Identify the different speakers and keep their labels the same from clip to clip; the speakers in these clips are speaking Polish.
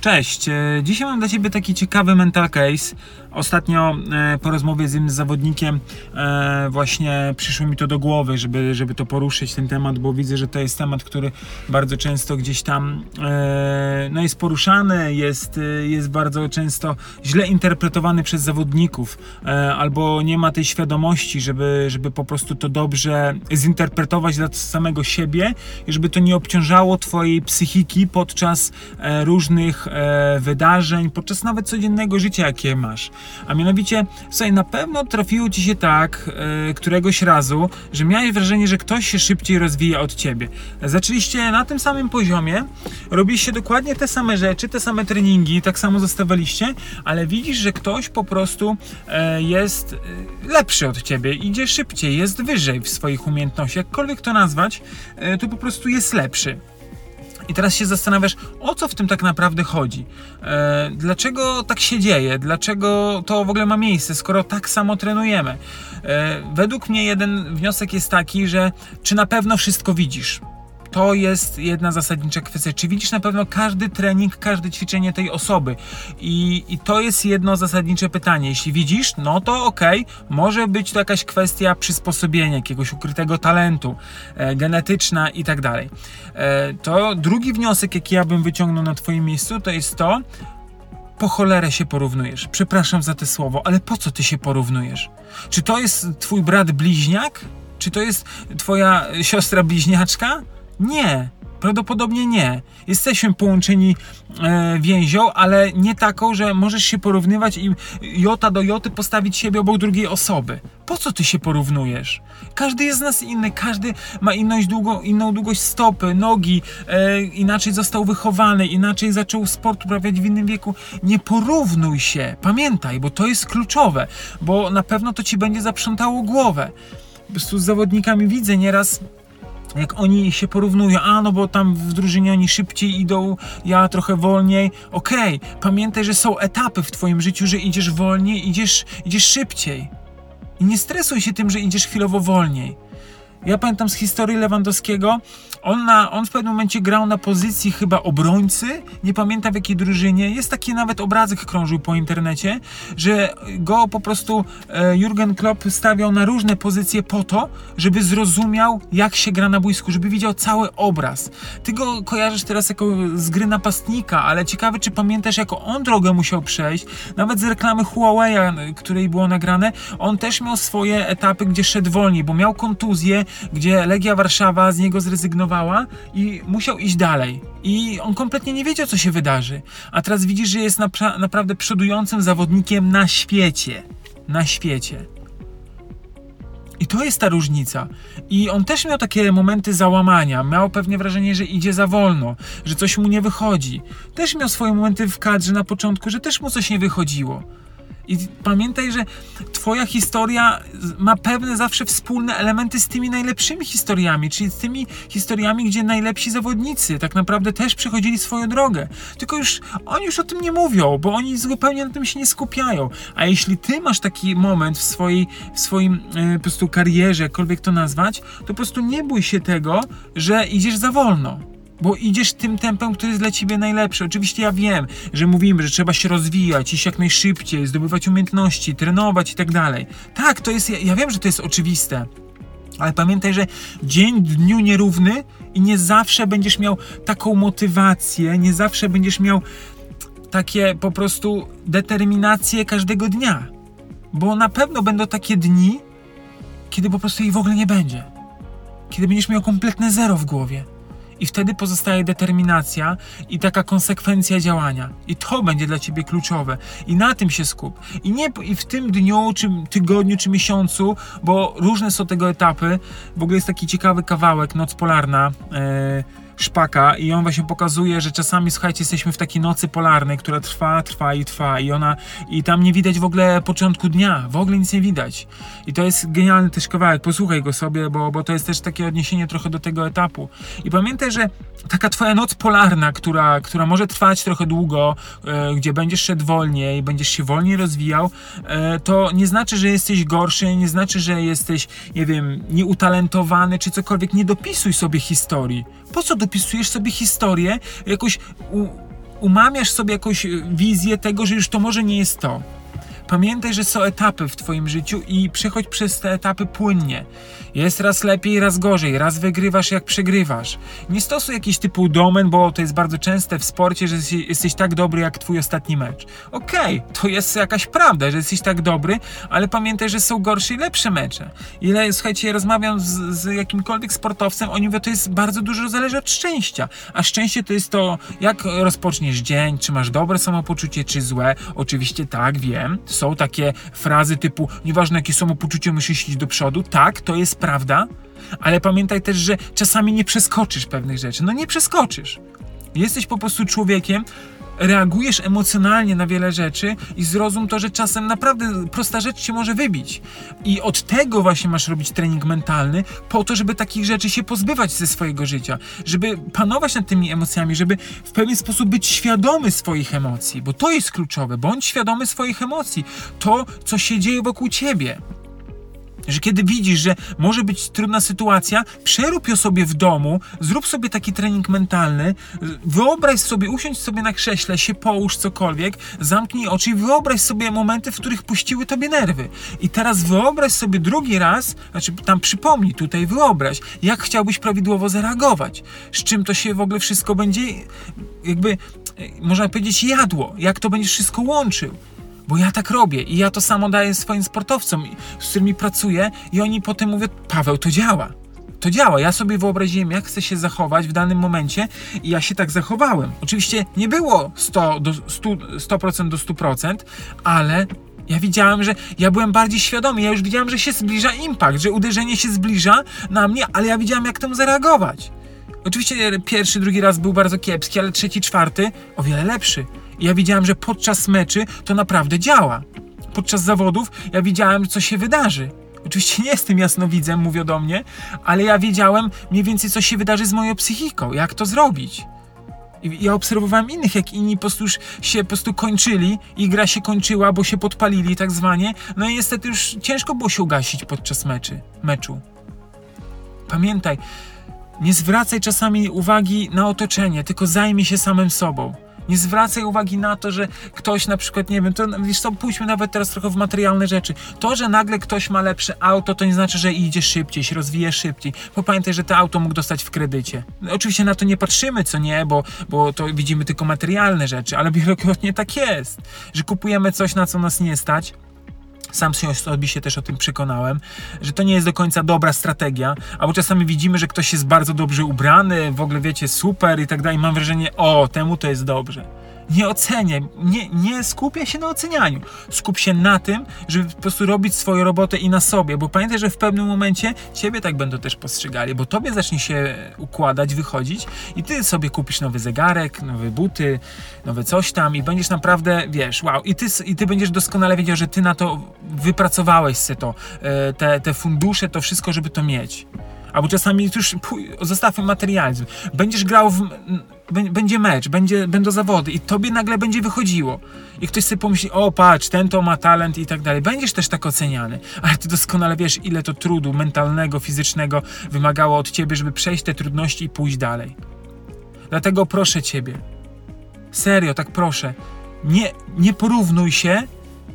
Speaker 1: Cześć, e, dzisiaj mam dla Ciebie taki ciekawy mental case. Ostatnio e, po rozmowie z innym zawodnikiem e, właśnie przyszło mi to do głowy, żeby, żeby to poruszyć ten temat, bo widzę, że to jest temat, który bardzo często gdzieś tam no jest poruszany, jest, jest bardzo często źle interpretowany przez zawodników, albo nie ma tej świadomości, żeby, żeby po prostu to dobrze zinterpretować dla samego siebie i żeby to nie obciążało Twojej psychiki podczas różnych wydarzeń, podczas nawet codziennego życia, jakie masz. A mianowicie, słuchaj, na pewno trafiło ci się tak e, któregoś razu, że miałeś wrażenie, że ktoś się szybciej rozwija od ciebie. Zaczęliście na tym samym poziomie, robiliście dokładnie te same rzeczy, te same treningi, tak samo zostawaliście, ale widzisz, że ktoś po prostu e, jest e, lepszy od ciebie, idzie szybciej, jest wyżej w swoich umiejętnościach, jakkolwiek to nazwać, e, to po prostu jest lepszy. I teraz się zastanawiasz, o co w tym tak naprawdę chodzi? E, dlaczego tak się dzieje? Dlaczego to w ogóle ma miejsce, skoro tak samo trenujemy? E, według mnie jeden wniosek jest taki, że czy na pewno wszystko widzisz? To jest jedna zasadnicza kwestia. Czy widzisz na pewno każdy trening, każde ćwiczenie tej osoby? I, i to jest jedno zasadnicze pytanie. Jeśli widzisz, no to ok, może być to jakaś kwestia przysposobienia, jakiegoś ukrytego talentu, e, genetyczna i tak dalej. E, to drugi wniosek, jaki ja bym wyciągnął na Twoim miejscu, to jest to, po cholerę się porównujesz. Przepraszam za te słowo, ale po co ty się porównujesz? Czy to jest twój brat bliźniak? Czy to jest twoja siostra bliźniaczka? Nie, prawdopodobnie nie. Jesteśmy połączeni e, więzią, ale nie taką, że możesz się porównywać i jota do joty postawić siebie obok drugiej osoby. Po co ty się porównujesz? Każdy jest z nas inny, każdy ma inną, długo, inną długość stopy, nogi, e, inaczej został wychowany, inaczej zaczął sport uprawiać w innym wieku. Nie porównuj się, pamiętaj, bo to jest kluczowe, bo na pewno to ci będzie zaprzątało głowę. Po prostu z zawodnikami widzę nieraz jak oni się porównują, a no bo tam w drużynie oni szybciej idą, ja trochę wolniej. Okej, okay, pamiętaj, że są etapy w twoim życiu, że idziesz wolniej, idziesz, idziesz szybciej. I nie stresuj się tym, że idziesz chwilowo wolniej. Ja pamiętam z historii Lewandowskiego, on, na, on w pewnym momencie grał na pozycji chyba obrońcy, nie pamiętam w jakiej drużynie. Jest taki nawet obrazek krążył po internecie, że go po prostu e, Jurgen Klopp stawiał na różne pozycje po to, żeby zrozumiał, jak się gra na boisku, żeby widział cały obraz. Ty go kojarzysz teraz jako z gry napastnika, ale ciekawe, czy pamiętasz, jaką on drogę musiał przejść. Nawet z reklamy Huawei, której było nagrane, on też miał swoje etapy, gdzie szedł wolniej, bo miał kontuzję, gdzie Legia Warszawa z niego zrezygnowała i musiał iść dalej. I on kompletnie nie wiedział, co się wydarzy. A teraz widzisz, że jest napra naprawdę przodującym zawodnikiem na świecie. Na świecie. I to jest ta różnica. I on też miał takie momenty załamania. Miał pewnie wrażenie, że idzie za wolno, że coś mu nie wychodzi. Też miał swoje momenty w kadrze na początku, że też mu coś nie wychodziło. I pamiętaj, że Twoja historia ma pewne zawsze wspólne elementy z tymi najlepszymi historiami, czyli z tymi historiami, gdzie najlepsi zawodnicy tak naprawdę też przechodzili swoją drogę. Tylko już oni już o tym nie mówią, bo oni zupełnie na tym się nie skupiają. A jeśli Ty masz taki moment w swojej, w swoim e, po prostu karierze, jakkolwiek to nazwać, to po prostu nie bój się tego, że idziesz za wolno bo idziesz tym tempem, który jest dla ciebie najlepszy. Oczywiście ja wiem, że mówimy, że trzeba się rozwijać, iść jak najszybciej, zdobywać umiejętności, trenować i tak dalej. Tak, to jest, ja, ja wiem, że to jest oczywiste. Ale pamiętaj, że dzień dniu nierówny i nie zawsze będziesz miał taką motywację, nie zawsze będziesz miał takie po prostu determinację każdego dnia. Bo na pewno będą takie dni, kiedy po prostu jej w ogóle nie będzie. Kiedy będziesz miał kompletne zero w głowie i wtedy pozostaje determinacja i taka konsekwencja działania. I to będzie dla ciebie kluczowe. I na tym się skup. I nie i w tym dniu, czy tygodniu, czy miesiącu, bo różne są tego etapy. W ogóle jest taki ciekawy kawałek, Noc Polarna. Yy, szpaka i on właśnie pokazuje, że czasami, słuchajcie, jesteśmy w takiej nocy polarnej, która trwa, trwa i trwa i ona, i tam nie widać w ogóle początku dnia, w ogóle nic nie widać. I to jest genialny też kawałek, posłuchaj go sobie, bo, bo to jest też takie odniesienie trochę do tego etapu. I pamiętaj, że taka twoja noc polarna, która, która może trwać trochę długo, e, gdzie będziesz szedł wolniej, będziesz się wolniej rozwijał, e, to nie znaczy, że jesteś gorszy, nie znaczy, że jesteś, nie wiem, nieutalentowany czy cokolwiek. Nie dopisuj sobie historii. Po co dopisujesz sobie historię, jakoś umamiasz sobie jakąś wizję tego, że już to może nie jest to. Pamiętaj, że są etapy w Twoim życiu i przechodź przez te etapy płynnie. Jest raz lepiej, raz gorzej, raz wygrywasz, jak przegrywasz. Nie stosuj jakiś typu domen, bo to jest bardzo częste w sporcie, że jesteś tak dobry jak Twój ostatni mecz. Okej, okay, to jest jakaś prawda, że jesteś tak dobry, ale pamiętaj, że są gorsze i lepsze mecze. Ile, słuchajcie, rozmawiam z, z jakimkolwiek sportowcem, oni mówią, to jest bardzo dużo zależy od szczęścia. A szczęście to jest to, jak rozpoczniesz dzień, czy masz dobre samopoczucie, czy złe. Oczywiście tak, wiem są takie frazy typu nieważne jakie samopoczucie musisz iść do przodu. Tak, to jest prawda, ale pamiętaj też, że czasami nie przeskoczysz pewnych rzeczy. No nie przeskoczysz. Jesteś po prostu człowiekiem, reagujesz emocjonalnie na wiele rzeczy i zrozum to, że czasem naprawdę prosta rzecz cię może wybić. I od tego właśnie masz robić trening mentalny, po to, żeby takich rzeczy się pozbywać ze swojego życia, żeby panować nad tymi emocjami, żeby w pewien sposób być świadomy swoich emocji, bo to jest kluczowe. Bądź świadomy swoich emocji, to, co się dzieje wokół ciebie że kiedy widzisz, że może być trudna sytuacja, przerób ją sobie w domu, zrób sobie taki trening mentalny, wyobraź sobie, usiądź sobie na krześle, się połóż cokolwiek, zamknij oczy i wyobraź sobie momenty, w których puściły tobie nerwy. I teraz wyobraź sobie drugi raz, znaczy tam przypomnij, tutaj wyobraź, jak chciałbyś prawidłowo zareagować, z czym to się w ogóle wszystko będzie jakby, można powiedzieć, jadło, jak to będziesz wszystko łączył. Bo ja tak robię i ja to samo daję swoim sportowcom, z którymi pracuję, i oni potem mówią: Paweł, to działa. To działa. Ja sobie wyobraziłem, jak chcę się zachować w danym momencie, i ja się tak zachowałem. Oczywiście nie było 100 do 100%, 100% do 100%, ale ja widziałem, że ja byłem bardziej świadomy. Ja już widziałem, że się zbliża impact, że uderzenie się zbliża na mnie, ale ja widziałem, jak temu zareagować. Oczywiście pierwszy, drugi raz był bardzo kiepski, ale trzeci, czwarty o wiele lepszy. Ja widziałem, że podczas meczy to naprawdę działa. Podczas zawodów ja widziałem, co się wydarzy. Oczywiście nie jestem jasnowidzem, mówią do mnie, ale ja wiedziałem mniej więcej, co się wydarzy z moją psychiką, jak to zrobić. I ja obserwowałem innych, jak inni po prostu się po prostu kończyli i gra się kończyła, bo się podpalili tak zwanie. No i niestety już ciężko było się ugasić podczas meczy, meczu. Pamiętaj, nie zwracaj czasami uwagi na otoczenie, tylko zajmij się samym sobą. Nie zwracaj uwagi na to, że ktoś na przykład, nie wiem, to wiesz co, pójdźmy nawet teraz trochę w materialne rzeczy. To, że nagle ktoś ma lepsze auto, to nie znaczy, że idzie szybciej, się rozwija szybciej. Bo pamiętaj, że to auto mógł dostać w kredycie. Oczywiście na to nie patrzymy, co nie, bo, bo to widzimy tylko materialne rzeczy, ale wielokrotnie tak jest, że kupujemy coś, na co nas nie stać, sam się też o tym przekonałem, że to nie jest do końca dobra strategia, albo czasami widzimy, że ktoś jest bardzo dobrze ubrany, w ogóle wiecie, super i tak dalej. Mam wrażenie, o, temu to jest dobrze nie oceniaj, nie, nie się na ocenianiu. Skup się na tym, żeby po prostu robić swoją robotę i na sobie, bo pamiętaj, że w pewnym momencie ciebie tak będą też postrzegali, bo tobie zacznie się układać, wychodzić i ty sobie kupisz nowy zegarek, nowe buty, nowe coś tam i będziesz naprawdę, wiesz, wow, i ty, i ty będziesz doskonale wiedział, że ty na to wypracowałeś se to, e, te, te fundusze, to wszystko, żeby to mieć. Albo czasami już zostawmy materializm. Będziesz grał w będzie mecz, będzie, będą zawody i tobie nagle będzie wychodziło. I ktoś sobie pomyśli, o patrz, ten to ma talent i tak dalej. Będziesz też tak oceniany, ale ty doskonale wiesz, ile to trudu mentalnego, fizycznego wymagało od ciebie, żeby przejść te trudności i pójść dalej. Dlatego proszę ciebie, serio, tak proszę, nie, nie porównuj się,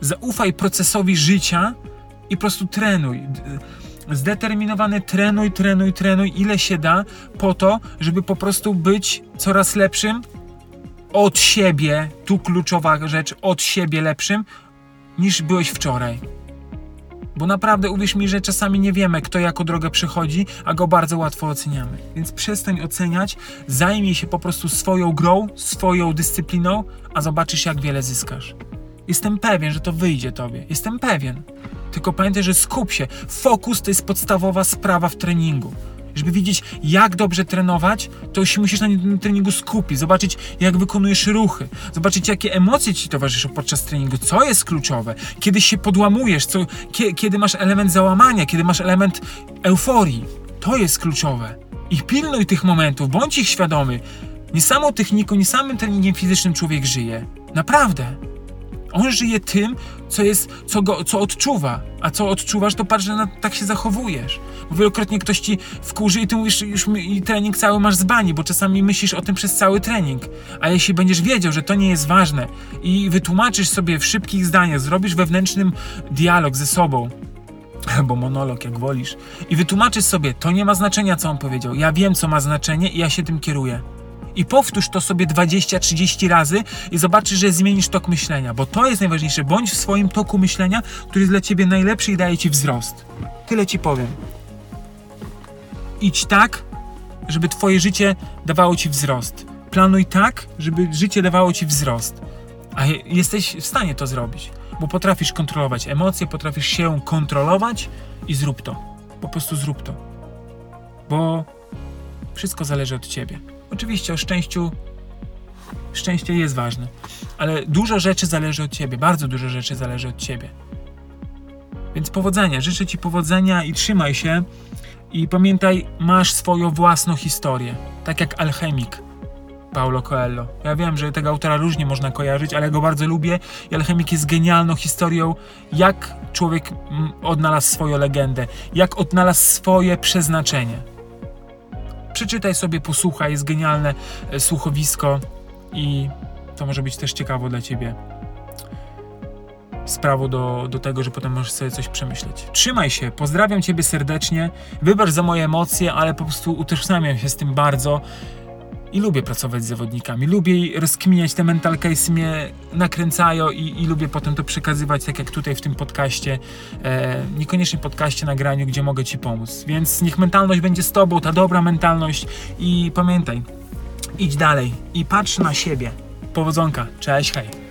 Speaker 1: zaufaj procesowi życia i po prostu trenuj zdeterminowany trenuj, trenuj, trenuj, ile się da, po to, żeby po prostu być coraz lepszym od siebie, tu kluczowa rzecz, od siebie lepszym, niż byłeś wczoraj. Bo naprawdę uwierz mi, że czasami nie wiemy, kto jako drogę przychodzi, a go bardzo łatwo oceniamy. Więc przestań oceniać, zajmij się po prostu swoją grą, swoją dyscypliną, a zobaczysz, jak wiele zyskasz. Jestem pewien, że to wyjdzie tobie. Jestem pewien. Tylko pamiętaj, że skup się. Fokus to jest podstawowa sprawa w treningu. Żeby wiedzieć, jak dobrze trenować, to się musisz na treningu skupić, zobaczyć, jak wykonujesz ruchy, zobaczyć, jakie emocje ci towarzyszą podczas treningu, co jest kluczowe, kiedy się podłamujesz, co, kiedy masz element załamania, kiedy masz element euforii. To jest kluczowe. I pilnuj tych momentów, bądź ich świadomy. Nie samą techniką, nie samym treningiem fizycznym człowiek żyje. Naprawdę. On żyje tym, co jest, co, go, co odczuwa. A co odczuwasz, to patrz, że na, tak się zachowujesz. Bo wielokrotnie ktoś ci wkurzy i ty mówisz, już i trening cały masz z bani, bo czasami myślisz o tym przez cały trening. A jeśli będziesz wiedział, że to nie jest ważne i wytłumaczysz sobie w szybkich zdaniach, zrobisz wewnętrznym dialog ze sobą, albo monolog, jak wolisz, i wytłumaczysz sobie, to nie ma znaczenia, co on powiedział. Ja wiem, co ma znaczenie i ja się tym kieruję. I powtórz to sobie 20-30 razy i zobaczysz, że zmienisz tok myślenia, bo to jest najważniejsze. Bądź w swoim toku myślenia, który jest dla ciebie najlepszy i daje ci wzrost. Tyle ci powiem. Idź tak, żeby twoje życie dawało ci wzrost. Planuj tak, żeby życie dawało ci wzrost. A je- jesteś w stanie to zrobić, bo potrafisz kontrolować emocje, potrafisz się kontrolować i zrób to. Po prostu zrób to. Bo wszystko zależy od ciebie. Oczywiście o szczęściu szczęście jest ważne, ale dużo rzeczy zależy od ciebie, bardzo dużo rzeczy zależy od ciebie. Więc powodzenia, życzę ci powodzenia i trzymaj się i pamiętaj, masz swoją własną historię, tak jak alchemik. Paulo Coelho. Ja wiem, że tego autora różnie można kojarzyć, ale ja go bardzo lubię i Alchemik jest genialną historią, jak człowiek mm, odnalazł swoją legendę, jak odnalazł swoje przeznaczenie. Przeczytaj sobie, posłuchaj, jest genialne e, słuchowisko i to może być też ciekawo dla ciebie. Sprawą do, do tego, że potem możesz sobie coś przemyśleć. Trzymaj się, pozdrawiam ciebie serdecznie. Wybacz za moje emocje, ale po prostu utożsamiam się z tym bardzo i lubię pracować z zawodnikami. Lubię rozkminiać te mental case, mnie nakręcają i, i lubię potem to przekazywać, tak jak tutaj w tym podcaście, e, niekoniecznie podcaście, nagraniu, gdzie mogę Ci pomóc. Więc niech mentalność będzie z Tobą, ta dobra mentalność i pamiętaj, idź dalej i patrz na siebie. Powodzonka, cześć, hej.